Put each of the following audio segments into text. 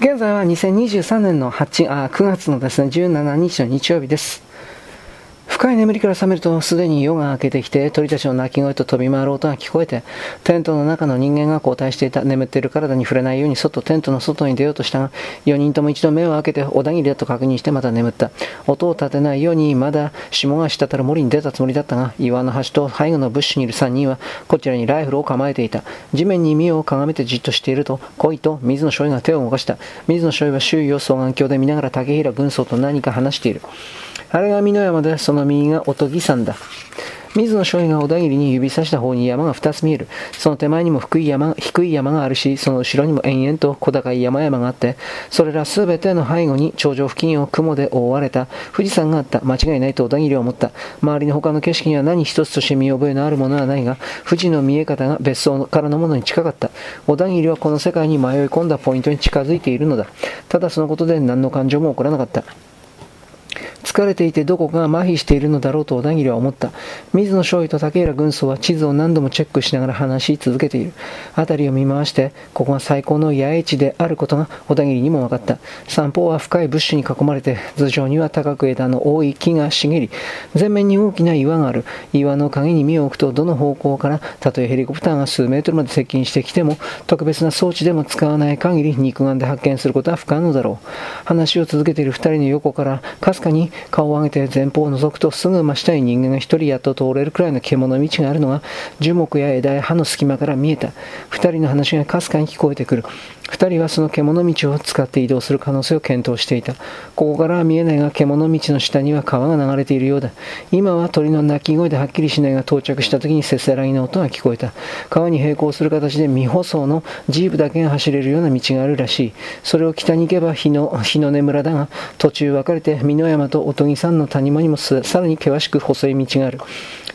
現在は2023年の8あ9月のですね17日の日曜日です。深い眠りから覚めると、すでに夜が明けてきて、鳥たちの鳴き声と飛び回る音が聞こえて、テントの中の人間が交代していた。眠っている体に触れないように外、テントの外に出ようとしたが、4人とも一度目を開けて、小田切だと確認してまた眠った。音を立てないように、まだ霜が滴る森に出たつもりだったが、岩の端と背後のブッシュにいる3人は、こちらにライフルを構えていた。地面に身をかがめてじっとしていると、恋と水野少尉が手を動かした。水野少尉は周囲を双眼鏡で見ながら竹平軍曹と何か話している。あれが美濃山で、その右がおとぎ山だ。水野少尉が小田切に指さした方に山が2つ見える。その手前にも低い山低い山があるし、その後ろにも延々と小高い山々があって、それらすべての背後に頂上付近を雲で覆われた富士山があった。間違いないと小田切は思った。周りの他の景色には何一つとして見覚えのあるものはないが、富士の見え方が別荘からのものに近かった。小田切はこの世界に迷い込んだポイントに近づいているのだ。ただそのことで何の感情も起こらなかった。疲れていてどこかが麻痺しているのだろうと小田切は思った。水野少尉と竹浦軍曹は地図を何度もチェックしながら話し続けている。辺りを見回して、ここが最高の野営地であることが小田切にも分かった。散歩は深いブッシュに囲まれて、頭上には高く枝の多い木が茂り、前面に大きな岩がある。岩の陰に身を置くと、どの方向から、たとえヘリコプターが数メートルまで接近してきても、特別な装置でも使わない限り肉眼で発見することは不可能だろう。話を続けている二人の横から、かすかに顔を上げて前方を覗くとすぐ真下に人間が一人やっと通れるくらいの獣道があるのが樹木や枝や葉の隙間から見えた。二人の話がかすかに聞こえてくる。二人はその獣道を使って移動する可能性を検討していた。ここからは見えないが獣道の下には川が流れているようだ。今は鳥の鳴き声ではっきりしないが到着した時にせせらぎの音が聞こえた。川に並行する形で未舗装のジープだけが走れるような道があるらしい。それを北に行けば日の日の根村だが、途中分かれて美濃山と音木山の谷間にもさらに険しく細い道がある。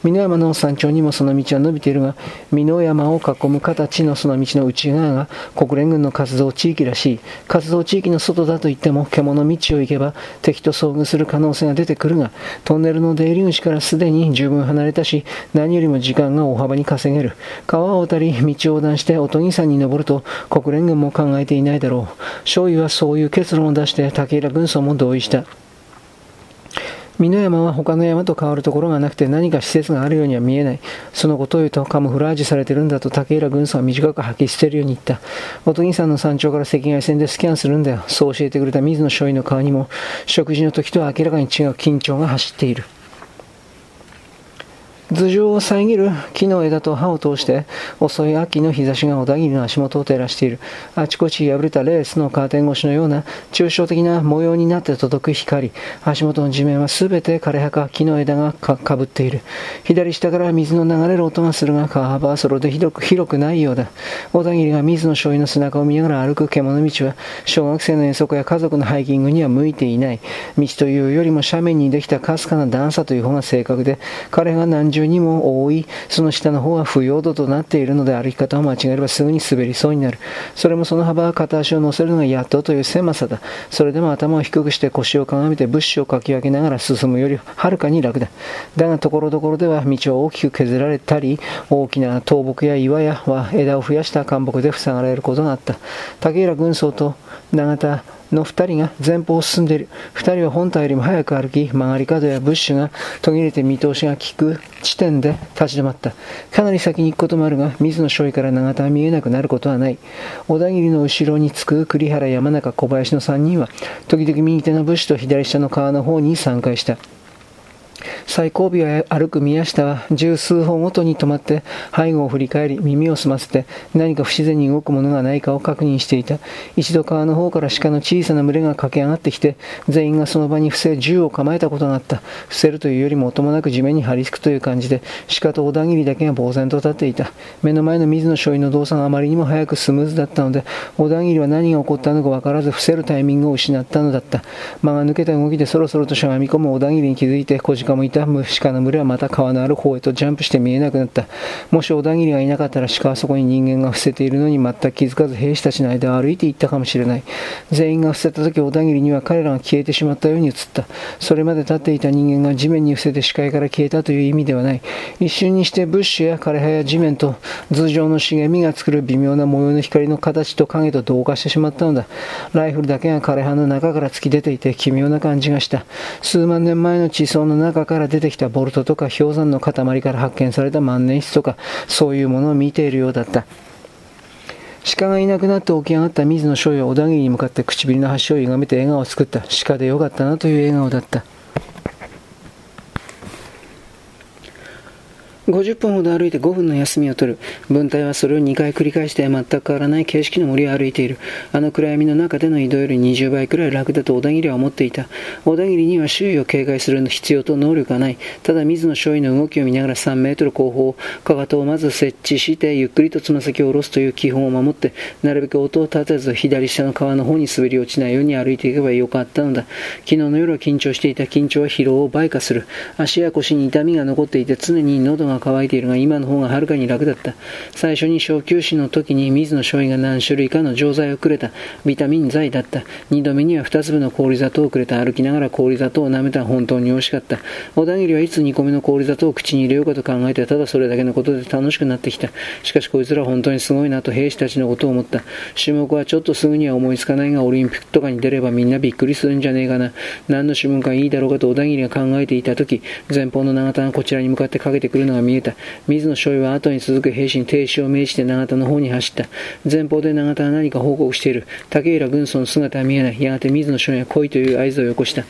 美濃山の山頂にもその道は伸びているが、美濃山を囲む形のその道の内側が国連軍の活動地域らしい。活動地域の外だと言っても、獣道を行けば敵と遭遇する可能性が出てくるが、トンネルの出入り口からすでに十分離れたし、何よりも時間が大幅に稼げる。川を渡り、道を横断して音木山に登ると、国連軍も考えていないだろう。少尉はそういう結論を出して、竹浦軍曹も同意した。美濃山は他の山と変わるところがなくて何か施設があるようには見えない。そのことを言うとカムフラージュされてるんだと竹浦軍曹は短く吐き捨てるように言った。音木山の山頂から赤外線でスキャンするんだよ。そう教えてくれた水野少尉の顔にも食事の時とは明らかに違う緊張が走っている。頭上を遮る木の枝と葉を通して遅い秋の日差しが小田切の足元を照らしている。あちこち破れたレースのカーテン越しのような抽象的な模様になって届く光。足元の地面は全て枯れ葉か木の枝がかぶっている。左下から水の流れる音がするが川幅はそれで広く広くないようだ。小田切が水野醤油の背中を見ながら歩く獣道は小学生の遠足や家族のハイキングには向いていない。道というよりも斜面にできたかすかな段差という方が正確で彼が何十重にも多い、その下の方は不要度となっているので歩き方を間違えればすぐに滑りそうになる。それもその幅は片足を乗せるのがやっとという狭さだ。それでも頭を低くして腰をかがめて物資をかき分けながら進むよりはるかに楽だ。だが、ところどころでは道は大きく削られたり、大きな倒木や岩やは枝を増やした干木で塞がれることがあった。竹浦軍曹と永田の2人が前方を進んでいる。2人は本体よりも早く歩き、曲がり角やブッシュが途切れて見通しが利く地点で立ち止まった。かなり先に行くこともあるが、水の処理から永田は見えなくなることはない。小田切の後ろにつく栗原、山中、小林の3人は、時々右手のブッシュと左下の川の方に散開した。最後尾を歩く宮下は十数歩ごとに止まって背後を振り返り耳を澄ませて何か不自然に動くものがないかを確認していた。一度川の方から鹿の小さな群れが駆け上がってきて全員がその場に伏せ銃を構えたことがあった。伏せるというよりも音もなく地面に張り付くという感じで鹿と小田切だけが呆然と立っていた。目の前の水野少尉の動作があまりにも早くスムーズだったので小田切は何が起こったのか分からず伏せるタイミングを失ったのだった。間が抜けた動きでそろそろとしゃがみ込む小田切に気づいて小鹿も言た鹿の群れはまた川のある方へとジャンプして見えなくなった。もし小田切がいなかったら鹿はそこに人間が伏せているのに全く気づかず兵士たちの間を歩いていったかもしれない。全員が伏せた時小田切には彼らが消えてしまったように映った。それまで立っていた人間が地面に伏せて視界から消えたという意味ではない。一瞬にしてブッシュや枯葉や地面と頭上の茂みが作る微妙な模様の光の形と影と同化してしまったのだ。ライフルだけが枯葉の中から突き出ていて奇妙な感じがした。数万年前の地層の中から出てきたボルトとか氷山の塊から発見された万年筆とかそういうものを見ているようだった。鹿がいなくなって起き上がった水野翔は小田切に向かって唇の端を歪めて笑顔を作った。鹿でよかったなという笑顔だった。50分ほど歩いて5分の休みを取る。文体はそれを2回繰り返して全く変わらない形式の森を歩いている。あの暗闇の中での移動より20倍くらい楽だと小田切は思っていた。小田切には周囲を警戒する必要と能力がない。ただ水野少尉の動きを見ながら3メートル後方、かかとをまず設置してゆっくりとつま先を下ろすという基本を守って、なるべく音を立てず左下の川の方に滑り落ちないように歩いていけばよかったのだ。昨日の夜は緊張していた緊張は疲労を倍化する。足や腰に痛みが残っていて常に喉がが乾いているが今の方がはるかに楽だった。最初に小休止の時に水野少尉が何種類かの錠剤をくれた。ビタミン剤だった。二度目には二粒の氷砂糖をくれた。歩きながら氷砂糖を舐めた本当に美味しかった。小田切はいつ2個目の氷砂糖を口に入れようかと考えてただそれだけのことで楽しくなってきた。しかしこいつら本当にすごいなと兵士たちのことを思った。種目はちょっとすぐには思いつかないがオリンピックとかに出ればみんなびっくりするんじゃねえかな。何の種目がいいだろうかと小田切が考えていた時、前方の長田がこちらに向かってかけてくるのが見えた。水野少尉は後に続く兵士に停止を命じて永田の方に走った。前方で永田は何か報告している。竹平軍曹の姿は見えない。やがて水野少尉は来いという合図をよこした。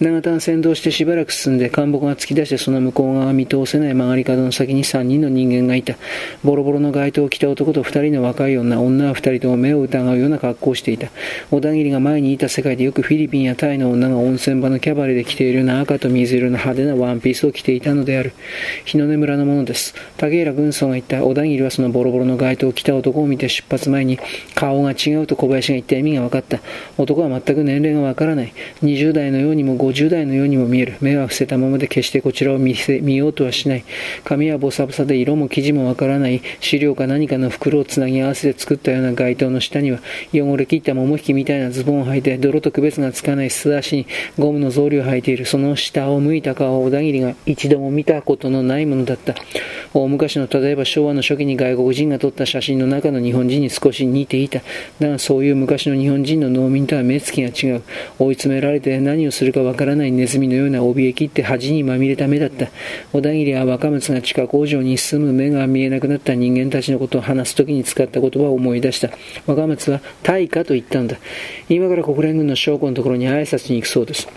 長田が先導してしばらく進んで陥没が突き出してその向こう側が見通せない曲がり角の先に3人の人間がいた。ボロボロの街灯を着た男と2人の若い女、女は2人とも目を疑うような格好をしていた。小田切が前にいた世界でよくフィリピンやタイの女が温泉場のキャバレーで着ているような赤と水色の派手なワンピースを着ていたのである。日の根村のものです。竹浦軍曹が言った小田切はそのボロボロの街灯を着た男を見て出発前に顔が違うと小林が言った意味が分かった。男は全く年齢が分からない。20代のようにも50代のようにも見える。目は伏せたままで決してこちらを見せ見ようとはしない。髪はボサボサで色も生地もわからない資料か何かの袋をつなぎ合わせて作ったような街灯の下には汚れ切った桃引きみたいなズボンを履いて泥と区別がつかない素足にゴムの草履を履いている。その下を向いた顔を小田切が一度も見たことのないものだった。大昔の例えば昭和の初期に外国人が撮った写真の中の日本人に少し似ていた。だがそういう昔の日本人の農民とは目つきが違う。追い詰められて何をするか分わからないネズミのような怯えきって恥にまみれた目だった。小田切は若松が地下工場に住む目が見えなくなった人間たちのことを話すときに使った言葉を思い出した。若松は大化と言ったんだ。今から国連軍の将校のところに挨拶に行くそうです。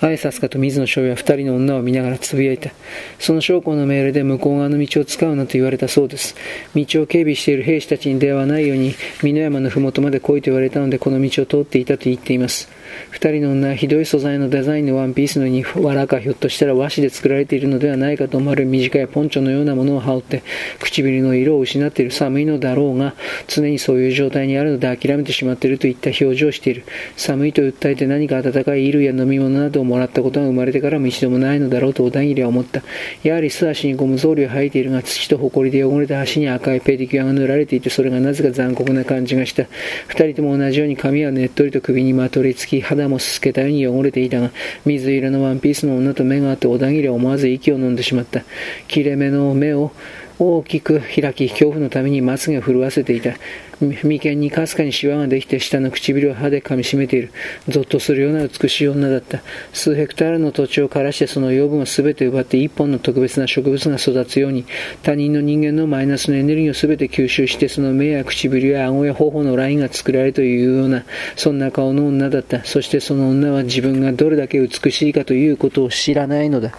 挨拶かと水野翔は二人の女を見ながらつぶやいた。その将校の命令で向こう側の道を使うなと言われたそうです。道を警備している兵士たちに出会わないように、美濃山の麓まで来いと言われたので、この道を通っていたと言っています。二人の女はひどい素材のデザインのワンピースのに藁かひょっとしたら和紙で作られているのではないかと思われる短いポンチョのようなものを羽織って唇の色を失っている寒いのだろうが常にそういう状態にあるので諦めてしまっているといった表情をしている。寒いと訴えて何か温かい衣類や飲み物などをもらったことが生まれてからも一度もないのだろうと小田切は思った。やはり素足にゴム草履を履いているが土と埃で汚れた足に赤いペディキュアが塗られていてそれがなぜか残酷な感じがした。二人とも同じように髪はねっとりと首にまとりつき肌もすすけたように汚れていたが、水色のワンピースの女と目が合って小田切は思わず息を飲んでしまった。切れ目の目を大きく開き、恐怖のためにまつげを震わせていた。眉間にかすかにシワができて下の唇を歯で噛みしめている。ゾッとするような美しい女だった。数ヘクタールの土地を枯らしてその養分を全て奪って一本の特別な植物が育つように、他人の人間のマイナスのエネルギーを全て吸収してその目や唇や顎や頬のラインが作られるというような、そんな顔の女だった。そしてその女は自分がどれだけ美しいかということを知らないのだ。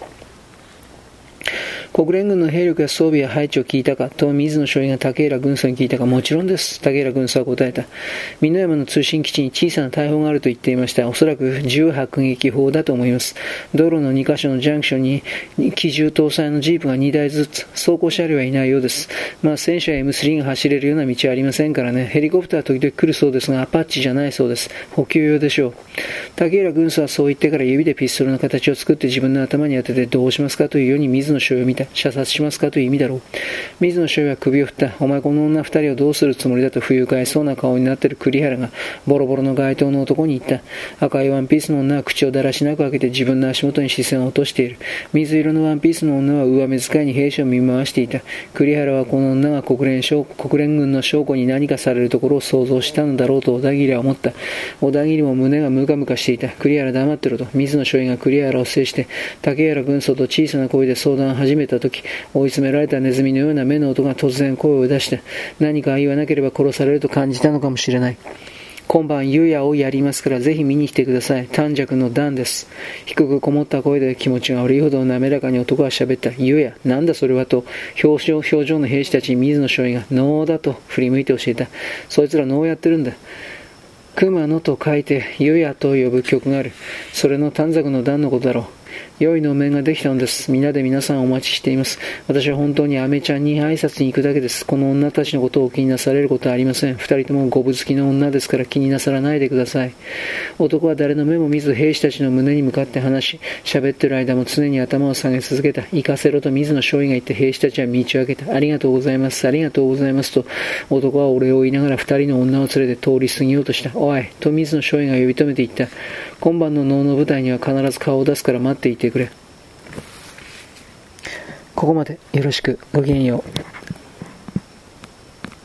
国連軍の兵力や装備や配置を聞いたかと水野少尉が竹浦軍曹に聞いたかもちろんです。竹浦軍曹は答えた。美濃山の通信基地に小さな大砲があると言っていました。おそらく重迫撃砲だと思います。道路の2カ所のジャンクションに機銃搭載のジープが2台ずつ、走行車両はいないようです。まあ戦車や M3 が走れるような道はありませんからね。ヘリコプターは時々来るそうですが、アパッチじゃないそうです。補給用でしょう。竹浦軍曹はそう言ってから指でピストルの形を作って自分の頭に当ててどうしますかというように水野少尉を見た。射殺しますかという意味だろう。水野少尉は首を振った。お前この女二人をどうするつもりだと不愉快そうな顔になっている栗原が、ボロボロの街灯の男に言った。赤いワンピースの女は口をだらしなく開けて自分の足元に視線を落としている。水色のワンピースの女は上目遣いに兵士を見回していた。栗原はこの女が国連国連軍の将校に何かされるところを想像したのだろうと小田切は思った。小田切も胸がムカムカしていた。栗原黙ってろと。水野少尉が栗原を制して、竹原軍曹と小さな声で相談を始めたとき、追い詰められたネズミのような目の音が突然声を出して、何か言わなければ殺されると感じたのかもしれない。今晩、夕夜をやりますから、ぜひ見に来てください。短尺の段です。低くこもった声で気持ちが悪いほど滑らかに男は喋った。夕夜、なんだそれはと、表情表情の兵士たちに水野少尉が、能だと振り向いて教えた。そいつら能やってるんだ。熊野と書いて、湯屋と呼ぶ曲がある。それの短冊の段のことだろう。良いの面ができたのです。皆で皆さんお待ちしています。私は本当にアメちゃんに挨拶に行くだけです。この女たちのことを気になされることはありません。二人とも五分好きの女ですから気になさらないでください。男は誰の目も見ず兵士たちの胸に向かって話し、喋ってる間も常に頭を下げ続けた。行かせろと水野少尉が言って兵士たちは道を開けた。ありがとうございます。ありがとうございますと、男はお礼を言いながら二人の女を連れて通り過ぎようとした。おい、と水野少尉が呼び止めて言った。今晩の能の舞台には必ず顔を出すから待っていてくれ。ここまでよろしく。ごきげんよう。